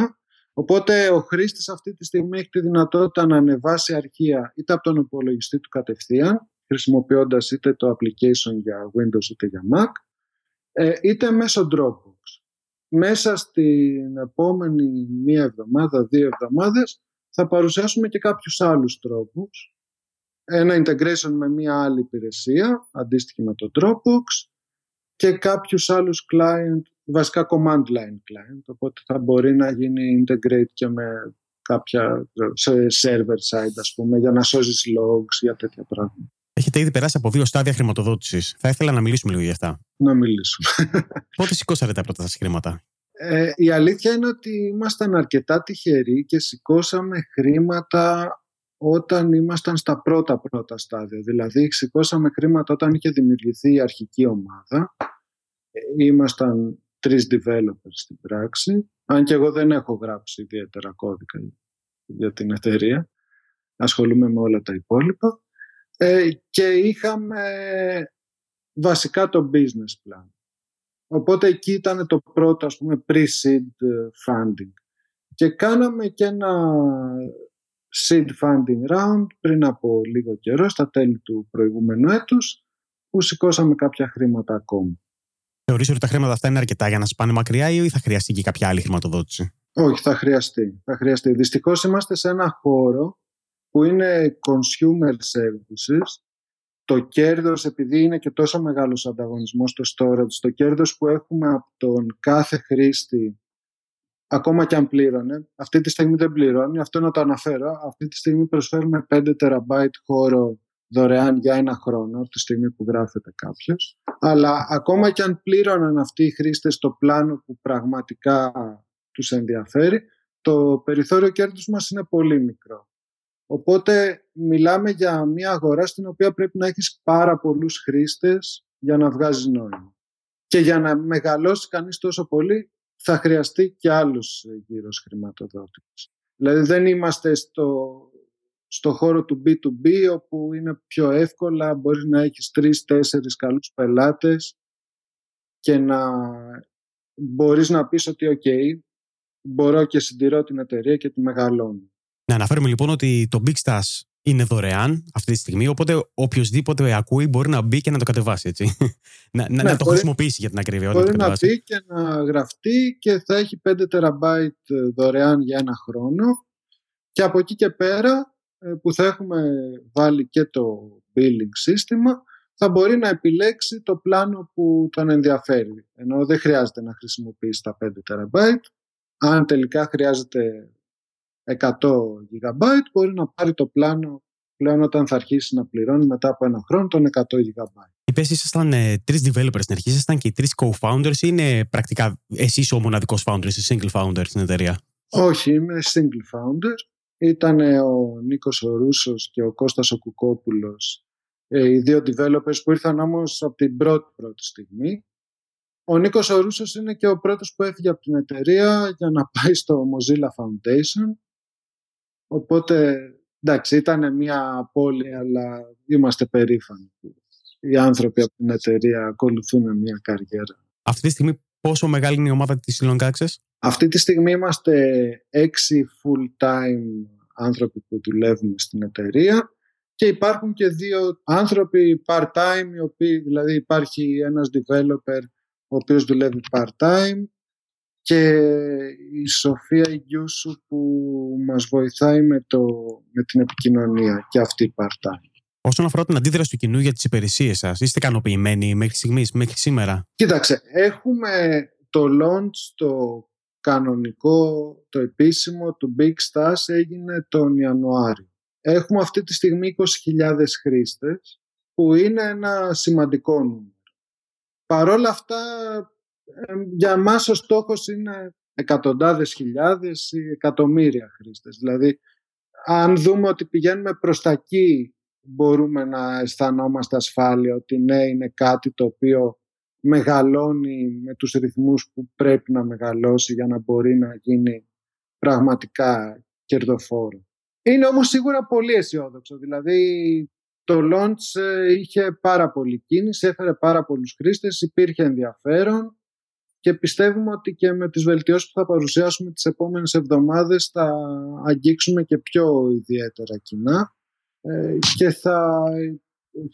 Οπότε ο χρήστης αυτή τη στιγμή έχει τη δυνατότητα να ανεβάσει αρχεία είτε από τον υπολογιστή του κατευθείαν, χρησιμοποιώντας είτε το application για Windows είτε για Mac, ε, είτε μέσω Dropbox. Μέσα στην επόμενη μία εβδομάδα, δύο εβδομάδες, θα παρουσιάσουμε και κάποιους άλλους τρόπους. Ένα integration με μία άλλη υπηρεσία, αντίστοιχη με το Dropbox, και κάποιους άλλους client, βασικά command line client, οπότε θα μπορεί να γίνει integrate και με κάποια σε server side, ας πούμε, για να σώζεις logs, για τέτοια πράγματα. Έχετε ήδη περάσει από δύο στάδια χρηματοδότησης. Θα ήθελα να μιλήσουμε λίγο για αυτά. Να μιλήσουμε. Πότε σηκώσατε τα πρώτα σας χρήματα, ε, Η αλήθεια είναι ότι ήμασταν αρκετά τυχεροί και σηκώσαμε χρήματα όταν ήμασταν στα πρώτα πρώτα στάδια. Δηλαδή, σηκώσαμε χρήματα όταν είχε δημιουργηθεί η αρχική ομάδα. Ε, ήμασταν τρεις developers στην πράξη. Αν και εγώ δεν έχω γράψει ιδιαίτερα κώδικα για την εταιρεία. Ασχολούμαι με όλα τα υπόλοιπα. Ε, και είχαμε βασικά το business plan. Οπότε εκεί ήταν το πρώτο ας πούμε pre-seed funding. Και κάναμε και ένα seed funding round πριν από λίγο καιρό, στα τέλη του προηγούμενου έτους, που σηκώσαμε κάποια χρήματα ακόμα. Θεωρείς ότι τα χρήματα αυτά είναι αρκετά για να σπάνε μακριά ή θα χρειαστεί και κάποια άλλη χρηματοδότηση; Όχι, θα χρειαστεί. Θα χρειαστεί. Δυστυχώς είμαστε σε ένα χώρο που είναι consumer services, το κέρδος, επειδή είναι και τόσο μεγάλος ανταγωνισμός στο storage, το κέρδος που έχουμε από τον κάθε χρήστη, ακόμα και αν πλήρωνε, αυτή τη στιγμή δεν πληρώνει, αυτό να το αναφέρω, αυτή τη στιγμή προσφέρουμε 5 τεραμπάιτ χώρο δωρεάν για ένα χρόνο, από τη στιγμή που γράφεται κάποιος. Αλλά ακόμα και αν πλήρωναν αυτοί οι χρήστες το πλάνο που πραγματικά τους ενδιαφέρει, το περιθώριο κέρδους μας είναι πολύ μικρό. Οπότε μιλάμε για μια αγορά στην οποία πρέπει να έχεις πάρα πολλούς χρήστες για να βγάζει νόημα. Και για να μεγαλώσει κανείς τόσο πολύ θα χρειαστεί και άλλους γύρω χρηματοδότης. Δηλαδή δεν είμαστε στο, στο χώρο του B2B όπου είναι πιο εύκολα, μπορείς να έχεις τρεις-τέσσερις καλούς πελάτες και να μπορείς να πεις ότι ok, μπορώ και συντηρώ την εταιρεία και τη μεγαλώνω. Να αναφέρουμε λοιπόν ότι το Big Stars είναι δωρεάν αυτή τη στιγμή, οπότε οποιοδήποτε ακούει μπορεί να μπει και να το κατεβάσει, έτσι. να, ναι, να το χρησιμοποιήσει για την ακρίβεια. Μπορεί να μπει και να γραφτεί και θα έχει 5 τεραμπάιτ δωρεάν για ένα χρόνο και από εκεί και πέρα ε, που θα έχουμε βάλει και το billing σύστημα θα μπορεί να επιλέξει το πλάνο που τον ενδιαφέρει. Ενώ δεν χρειάζεται να χρησιμοποιήσει τα 5 τεραμπάιτ. Αν τελικά χρειάζεται 100 GB μπορεί να πάρει το πλάνο πλέον όταν θα αρχίσει να πληρώνει μετά από ένα χρόνο τον 100 GB. Είπε, ήσασταν ε, τρεις developers στην αρχή, ήσασταν και οι τρεις co-founders ή είναι πρακτικά εσύ ο μοναδικός founder, είσαι single founder στην εταιρεία; Όχι, είμαι single founder. Ήταν ο Νίκος ο Ρούσος και ο Κώστας ο Κουκόπουλος ε, οι δύο developers που ήρθαν όμως από την πρώτη πρώτη στιγμή ο Νίκος ο Ρούσος είναι και ο πρώτος που έφυγε από την εταιρεία για να πάει στο Mozilla Foundation Οπότε, εντάξει, ήταν μια πόλη, αλλά είμαστε περήφανοι που οι άνθρωποι από την εταιρεία ακολουθούν μια καριέρα. Αυτή τη στιγμή πόσο μεγάλη είναι η ομάδα της Long Access? Αυτή τη στιγμή είμαστε έξι full-time άνθρωποι που δουλεύουν στην εταιρεία και υπάρχουν και δύο άνθρωποι part-time, οι οποίοι, δηλαδή υπάρχει ένας developer ο οποίος δουλεύει part-time και η Σοφία Ιγιούσου που μας βοηθάει με, το, με την επικοινωνία και αυτή η part-time. Όσον αφορά την αντίδραση του κοινού για τις υπηρεσίες σας, είστε ικανοποιημένοι μέχρι στιγμής, μέχρι σήμερα; Κοίταξε, έχουμε το launch, το κανονικό, το επίσημο του Big Stars έγινε τον Ιανουάριο. Έχουμε αυτή τη στιγμή 20.000 χρήστες που είναι ένα σημαντικό νούμερο. παρόλα αυτά για μας ο στόχος είναι εκατοντάδες χιλιάδες ή εκατομμύρια χρήστες. Δηλαδή, αν δούμε ότι πηγαίνουμε προς τα εκεί, μπορούμε να αισθανόμαστε ασφάλεια ότι ναι, είναι κάτι το οποίο μεγαλώνει με τους ρυθμούς που πρέπει να μεγαλώσει για να μπορεί να γίνει πραγματικά κερδοφόρο. Είναι όμως σίγουρα πολύ αισιόδοξο. Δηλαδή το launch ε, είχε πάρα πολύ κίνηση, έφερε πάρα πολλούς χρήστες, υπήρχε ενδιαφέρον και πιστεύουμε ότι και με τις βελτιώσεις που θα παρουσιάσουμε τις επόμενες εβδομάδες θα αγγίξουμε και πιο ιδιαίτερα κοινά ε, και θα,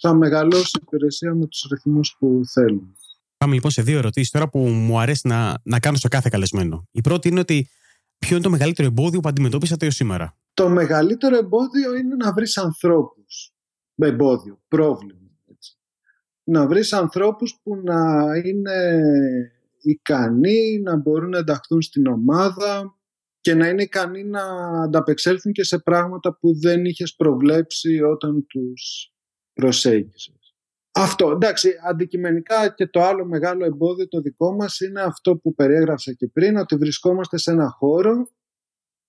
θα μεγαλώσει η υπηρεσία με τους ρυθμούς που θέλουμε. Πάμε λοιπόν σε δύο ερωτήσεις τώρα που μου αρέσει να, να κάνω στο κάθε καλεσμένο. Η πρώτη είναι ότι ποιο είναι το μεγαλύτερο εμπόδιο που αντιμετώπισατε έως σήμερα; Το μεγαλύτερο εμπόδιο είναι να βρεις ανθρώπους. Εμπόδιο, πρόβλημα. Έτσι. Να βρεις ανθρώπους που να είναι ικανοί να μπορούν να ενταχθούν στην ομάδα και να είναι ικανοί να ανταπεξέλθουν και σε πράγματα που δεν είχες προβλέψει όταν τους προσέγγισες. Αυτό, εντάξει, αντικειμενικά και το άλλο μεγάλο εμπόδιο το δικό μας είναι αυτό που περιέγραψα και πριν, ότι βρισκόμαστε σε ένα χώρο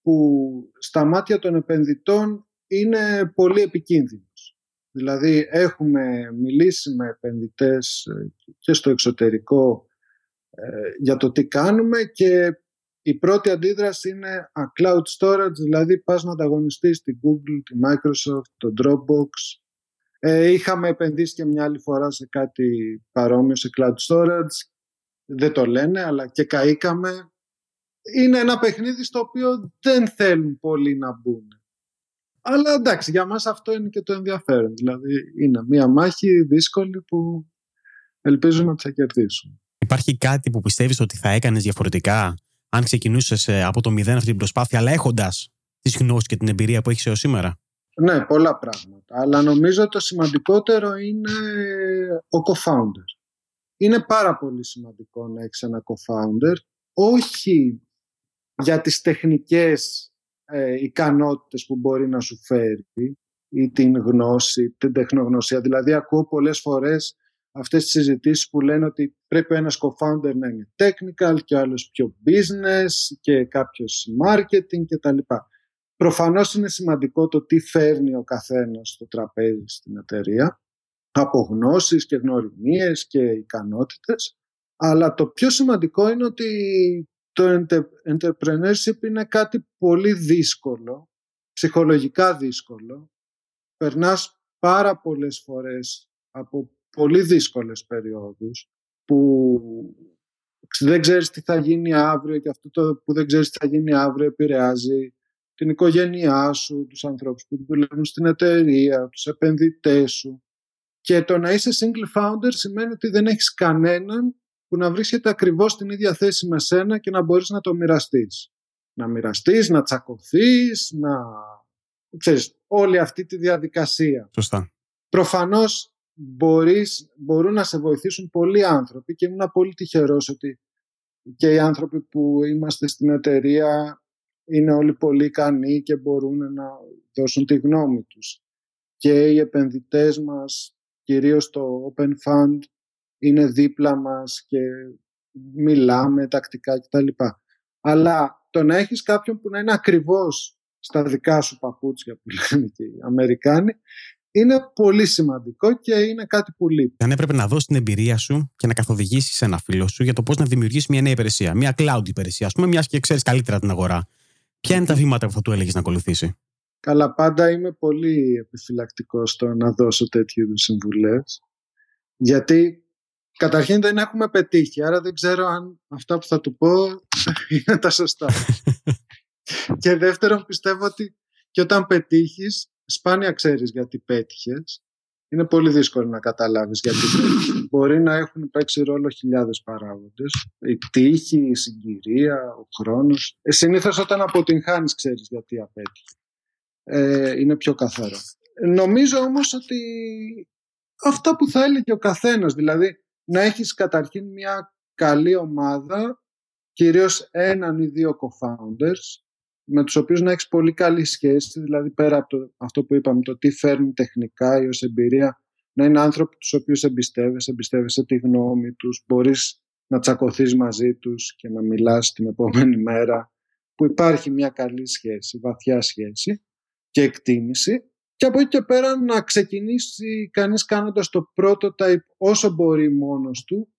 που στα μάτια των επενδυτών είναι πολύ επικίνδυνος. Δηλαδή έχουμε μιλήσει με επενδυτές ε, και στο εξωτερικό ε, για το τι κάνουμε και η πρώτη αντίδραση είναι a cloud storage, δηλαδή πας να ανταγωνιστείς την Google, τη Microsoft, το Dropbox. Ε, είχαμε επενδύσει και μια άλλη φορά σε κάτι παρόμοιο σε cloud storage. Δεν το λένε, αλλά και καήκαμε. Είναι ένα παιχνίδι στο οποίο δεν θέλουν πολλοί να μπουν. Αλλά εντάξει, για μας αυτό είναι και το ενδιαφέρον. Δηλαδή είναι μια μάχη δύσκολη που ελπίζουμε ότι θα κερδίσουμε. Υπάρχει κάτι που πιστεύεις ότι θα έκανες διαφορετικά αν ξεκινούσες ε, από το μηδέν αυτή την προσπάθεια, αλλά έχοντας τις γνώσεις και την εμπειρία που έχεις έως σήμερα; Ναι, πολλά πράγματα. Αλλά νομίζω το σημαντικότερο είναι ο co-founder. Είναι πάρα πολύ σημαντικό να έχεις ένα co-founder, όχι για τις τεχνικές ε, ικανότητες που μπορεί να σου φέρει ή την γνώση, την τεχνογνωσία. Δηλαδή ακούω πολλές φορές αυτές τις συζητήσεις που λένε ότι πρέπει ένας co-founder να είναι technical και ο άλλος πιο business και κάποιος marketing κτλ. Προφανώς είναι σημαντικό το τι φέρνει ο καθένας στο τραπέζι στην εταιρεία από γνώσεις και γνωριμίες και ικανότητες αλλά το πιο σημαντικό είναι ότι το entrepreneurship είναι κάτι πολύ δύσκολο, ψυχολογικά δύσκολο. Περνάς πάρα πολλές φορές από πολύ δύσκολες περιόδους που δεν ξέρεις τι θα γίνει αύριο και αυτό το που δεν ξέρεις τι θα γίνει αύριο επηρεάζει την οικογένειά σου, τους ανθρώπους που δουλεύουν στην εταιρεία, τους επενδυτές σου. Και το να είσαι single founder σημαίνει ότι δεν έχεις κανέναν που να βρίσκεται ακριβώς στην ίδια θέση με σένα και να μπορείς να το μοιραστείς. Να μοιραστείς, να τσακωθείς, να... Ξέρεις, όλη αυτή τη διαδικασία. Σωστά. Προφανώς μπορείς, μπορούν να σε βοηθήσουν πολλοί άνθρωποι και ήμουν πολύ τυχερός ότι και οι άνθρωποι που είμαστε στην εταιρεία είναι όλοι πολύ ικανοί και μπορούν να δώσουν τη γνώμη τους. Και οι επενδυτές μας, κυρίως το Open Fund, είναι δίπλα μας και μιλάμε τακτικά κτλ. Αλλά το να έχεις κάποιον που να είναι ακριβώς στα δικά σου παπούτσια που λένε και οι Αμερικάνοι είναι πολύ σημαντικό και είναι κάτι που λείπει. Αν έπρεπε να δώσεις την εμπειρία σου και να καθοδηγήσεις ένα φίλο σου για το πώς να δημιουργήσεις μια νέα υπηρεσία, μια cloud υπηρεσία, ας πούμε, μιας και ξέρεις καλύτερα την αγορά, ποια είναι τα βήματα που θα του έλεγες να ακολουθήσει; Καλά, πάντα είμαι πολύ επιφυλακτικός στο να δώσω τέτοιου είδους συμβουλές. Γιατί καταρχήν δεν έχουμε πετύχει, άρα δεν ξέρω αν αυτά που θα του πω είναι τα σωστά. και δεύτερον, πιστεύω ότι και όταν πετύχεις, σπάνια ξέρεις γιατί πέτυχες. Είναι πολύ δύσκολο να καταλάβεις γιατί πέτυχες. Μπορεί να έχουν παίξει ρόλο χιλιάδες παράγοντες. Η τύχη, η συγκυρία, ο χρόνος. Ε, συνήθως όταν αποτυγχάνεις ξέρεις γιατί απέτυχες. Ε, είναι πιο καθαρό. Νομίζω όμως ότι αυτά που θα έλεγε ο καθένας, δηλαδή να έχεις καταρχήν μια καλή ομάδα, κυρίως έναν ή δύο co-founders, με τους οποίους να έχεις πολύ καλή σχέση, δηλαδή πέρα από το, αυτό που είπαμε, το τι φέρνει τεχνικά ή ως εμπειρία, να είναι άνθρωποι τους οποίους εμπιστεύεσαι, εμπιστεύεσαι τη γνώμη τους, μπορείς να τσακωθείς μαζί τους και να μιλάς την επόμενη μέρα, που υπάρχει μια καλή σχέση, βαθιά σχέση και εκτίμηση. Και από εκεί και πέρα να ξεκινήσει κανείς κάνοντας το prototype όσο μπορεί μόνος του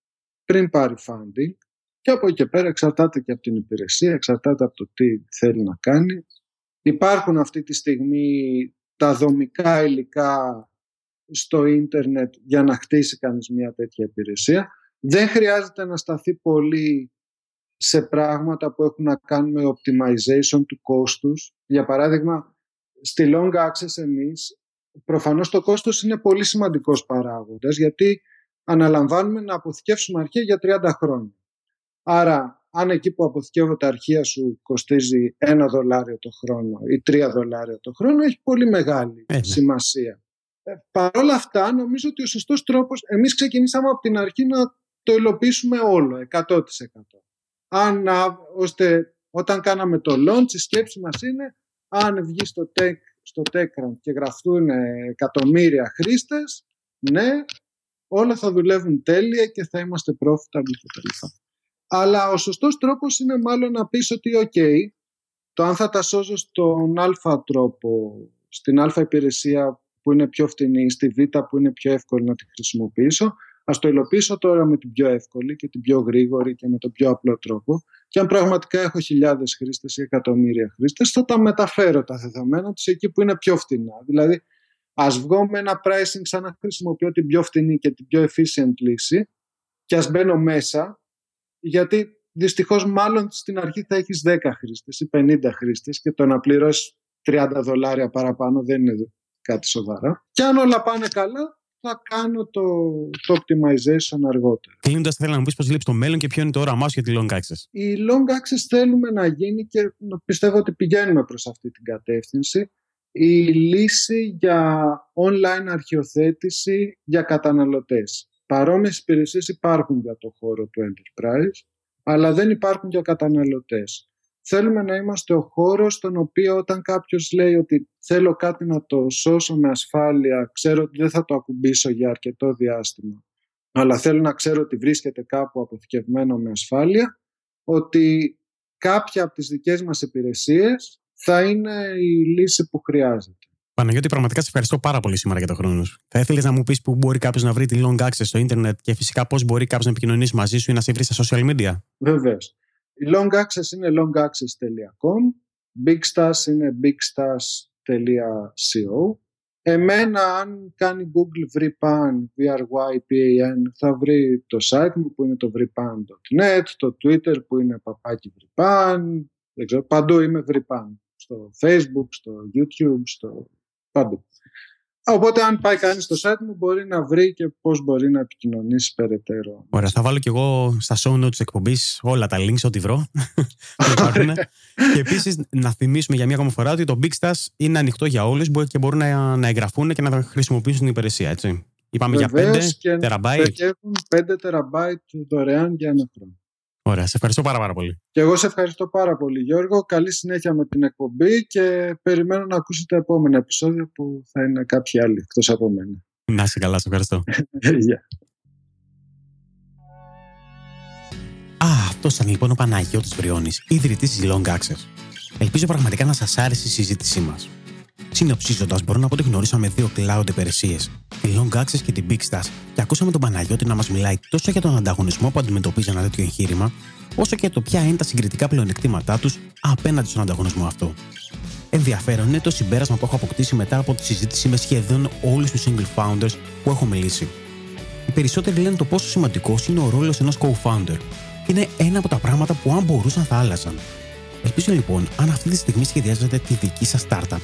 πριν πάρει funding και από εκεί και πέρα εξαρτάται και από την υπηρεσία, εξαρτάται από το τι θέλει να κάνει. Υπάρχουν αυτή τη στιγμή τα δομικά υλικά στο ίντερνετ για να χτίσει κανείς μια τέτοια υπηρεσία. Δεν χρειάζεται να σταθεί πολύ σε πράγματα που έχουν να κάνουν με optimization του κόστους. Για παράδειγμα, στη Long Access εμείς, προφανώς το κόστος είναι πολύ σημαντικός παράγοντας, γιατί αναλαμβάνουμε να αποθηκεύσουμε αρχεία για 30 χρόνια. Άρα, αν εκεί που αποθηκεύω τα αρχεία σου κοστίζει ένα δολάριο το χρόνο ή τρία δολάρια το χρόνο, έχει πολύ μεγάλη ε, ναι. σημασία. Ε, Παρ' όλα αυτά, νομίζω ότι ο σωστός τρόπος, εμείς ξεκινήσαμε από την αρχή να το υλοποιήσουμε όλο, 100%. Αν, ώστε όταν κάναμε το launch, η σκέψη μας είναι, αν βγει στο tech, στο TechCrunch και γραφτούν εκατομμύρια χρήστες, ναι, όλα θα δουλεύουν τέλεια και θα είμαστε profitable κτλ. Αλλά ο σωστός τρόπος είναι μάλλον να πεις ότι ok, το αν θα τα σώζω στον α τρόπο, στην α υπηρεσία που είναι πιο φτηνή, στη β που είναι πιο εύκολη να τη χρησιμοποιήσω, ας το υλοποιήσω τώρα με την πιο εύκολη και την πιο γρήγορη και με τον πιο απλό τρόπο και αν πραγματικά έχω χιλιάδες χρήστες ή εκατομμύρια χρήστες θα τα μεταφέρω τα δεδομένα τους εκεί που είναι πιο φτηνά. Δηλαδή ας βγω με ένα pricing σαν να χρησιμοποιώ την πιο φτηνή και την πιο efficient λύση και ας μπαίνω μέσα γιατί δυστυχώς μάλλον στην αρχή θα έχεις 10 χρήστες ή 50 χρήστες και το να πληρώσεις 30 δολάρια παραπάνω δεν είναι κάτι σοβαρά. Και αν όλα πάνε καλά, θα κάνω το, το optimization αργότερα. Κλείνοντας, θέλω να μου πεις πώς λείπει το μέλλον και ποιο είναι το όραμά σου για τη long access. Η long access θέλουμε να γίνει και πιστεύω ότι πηγαίνουμε προς αυτή την κατεύθυνση. Η λύση για online αρχιοθέτηση για καταναλωτές. Παρόμοιες υπηρεσίες υπάρχουν για το χώρο του enterprise, αλλά δεν υπάρχουν για καταναλωτές. Θέλουμε να είμαστε ο χώρος στον οποίο όταν κάποιος λέει ότι θέλω κάτι να το σώσω με ασφάλεια, ξέρω ότι δεν θα το ακουμπήσω για αρκετό διάστημα, αλλά θέλω να ξέρω ότι βρίσκεται κάπου αποθηκευμένο με ασφάλεια, ότι κάποια από τις δικές μας υπηρεσίες θα είναι η λύση που χρειάζεται. Παναγιώτη, πραγματικά σε ευχαριστώ πάρα πολύ σήμερα για τον χρόνο σου. Θα ήθελες να μου πεις πού μπορεί κάποιος να βρει τη long access στο Ιντερνετ και φυσικά πώς μπορεί κάποιος να επικοινωνήσει μαζί σου ή να σε βρει στα social media; Βεβαίως. Η long access είναι longaccess.com, big stars είναι bigstars.co. Εμένα, αν κάνει Google VRIPAN, VRYPAN, θα βρει το site μου που είναι το vripan.net, το Twitter που είναι παπάκι VRIPAN, δεν ξέρω, παντού είμαι VRIPAN. Στο Facebook, στο YouTube, στο παντού. Οπότε, αν πάει κανείς στο site μου, μπορεί να βρει και πώς μπορεί να επικοινωνήσει περαιτέρω. Ωραία, θα βάλω κι εγώ στα show notes εκπομπής όλα τα links, ό,τι βρω. και επίσης να θυμίσουμε για μία ακόμα φορά ότι το Big Stars είναι ανοιχτό για όλους και μπορούν να, να εγγραφούν και να χρησιμοποιήσουν την υπηρεσία. Έτσι. Είπαμε Βεβαίως για 5 τεραμπάιτ. Και έχουν 5 τεραμπάιτ δωρεάν για ένα χρόνο. Ωραία, σε ευχαριστώ πάρα, πάρα πολύ. Και εγώ σε ευχαριστώ πάρα πολύ Γιώργο. Καλή συνέχεια με την εκπομπή και περιμένω να ακούσετε επόμενα επεισόδια που θα είναι κάποιοι άλλοι εκτός από μένα. Να είσαι καλά, σε ευχαριστώ. yeah. Α, αυτός ήταν λοιπόν ο Παναγιώτης Βριώνης, ίδρυτης της Long Access. Ελπίζω πραγματικά να σας άρεσε η συζήτησή μας. Συνοψίζοντας, μπορώ να πω ότι γνωρίσαμε δύο cloud υπηρεσίες, τη Long Access και την Big Stars, και ακούσαμε τον Παναγιώτη να μας μιλάει τόσο για τον ανταγωνισμό που αντιμετωπίζει ένα τέτοιο εγχείρημα, όσο και το ποια είναι τα συγκριτικά πλεονεκτήματά τους απέναντι στον ανταγωνισμό αυτό. Ενδιαφέρον είναι το συμπέρασμα που έχω αποκτήσει μετά από τη συζήτηση με σχεδόν όλους τους single founders που έχω μιλήσει. Οι περισσότεροι λένε το πόσο σημαντικός είναι ο ρόλος ενός co-founder. Είναι ένα από τα πράγματα που αν μπορούσαν θα άλλαζαν. Ελπίζω λοιπόν, αν αυτή τη στιγμή σχεδιάζετε τη δική σας startup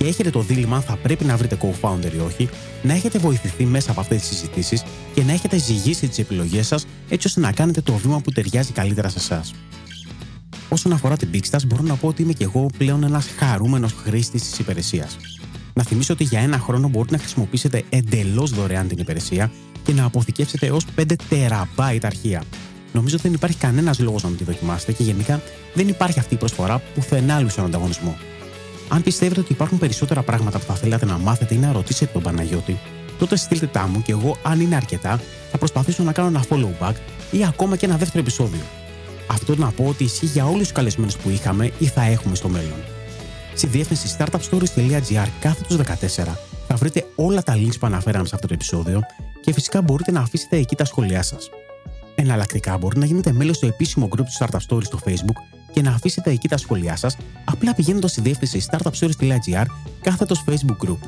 και έχετε το δίλημα αν θα πρέπει να βρείτε co-founder ή όχι, να έχετε βοηθηθεί μέσα από αυτές τις συζητήσεις και να έχετε ζυγίσει τις επιλογές σας έτσι ώστε να κάνετε το βήμα που ταιριάζει καλύτερα σε εσάς. Όσον αφορά την Bigstars, μπορώ να πω ότι είμαι και εγώ πλέον ένας χαρούμενος χρήστης της υπηρεσίας. Να θυμίσω ότι για ένα χρόνο μπορείτε να χρησιμοποιήσετε εντελώς δωρεάν την υπηρεσία και να αποθηκεύσετε έως 5 τεραμπάιτ αρχεία. Νομίζω ότι δεν υπάρχει κανένας λόγος να μην τη δοκιμάσετε και γενικά δεν υπάρχει αυτή η προσφορά πουθενά άλλου στον ανταγωνισμό. Αν πιστεύετε ότι υπάρχουν περισσότερα πράγματα που θα θέλατε να μάθετε ή να ρωτήσετε τον Παναγιώτη, τότε στείλτε τα μου και εγώ, αν είναι αρκετά, θα προσπαθήσω να κάνω ένα follow back ή ακόμα και ένα δεύτερο επεισόδιο. Αυτό να πω ότι ισχύει για όλους τους καλεσμένους που είχαμε ή θα έχουμε στο μέλλον. Στη διεύθυνση startupstories.gr κάθετος 14 θα βρείτε όλα τα links που αναφέραμε σε αυτό το επεισόδιο και φυσικά μπορείτε να αφήσετε εκεί τα σχόλιά σας. Εναλλακτικά μπορείτε να γίνετε μέλος στο επίσημο group του Startup Stories στο Facebook και να αφήσετε εκεί τα σχόλιά σας απλά πηγαίνοντας στη διεύθυνση startupstories.gr κάθετος Facebook group.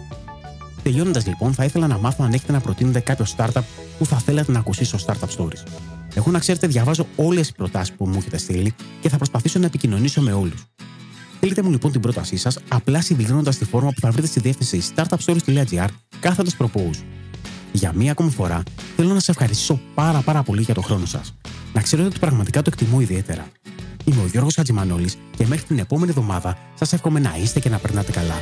Τελειώνοντας λοιπόν, θα ήθελα να μάθω αν έχετε να προτείνετε κάποιο startup που θα θέλατε να ακουσει στο Startup Stories. Εγώ να ξέρετε, διαβάζω όλες τις προτάσεις που μου έχετε στείλει και θα προσπαθήσω να επικοινωνήσω με όλους. Στείλτε μου λοιπόν την πρότασή σας απλά συμπληρώνοντα τη φόρμα που θα βρείτε στη διεύθυνση startupstories.gr κάθετος propose. Για μία ακόμη φορά, θέλω να σας ευχαριστήσω πάρα πάρα πολύ για τον χρόνο σας. Να ξέρετε ότι πραγματικά το εκτιμώ ιδιαίτερα. Είμαι ο Γιώργος Χατζημανόλης και μέχρι την επόμενη εβδομάδα σας εύχομαι να είστε και να περνάτε καλά.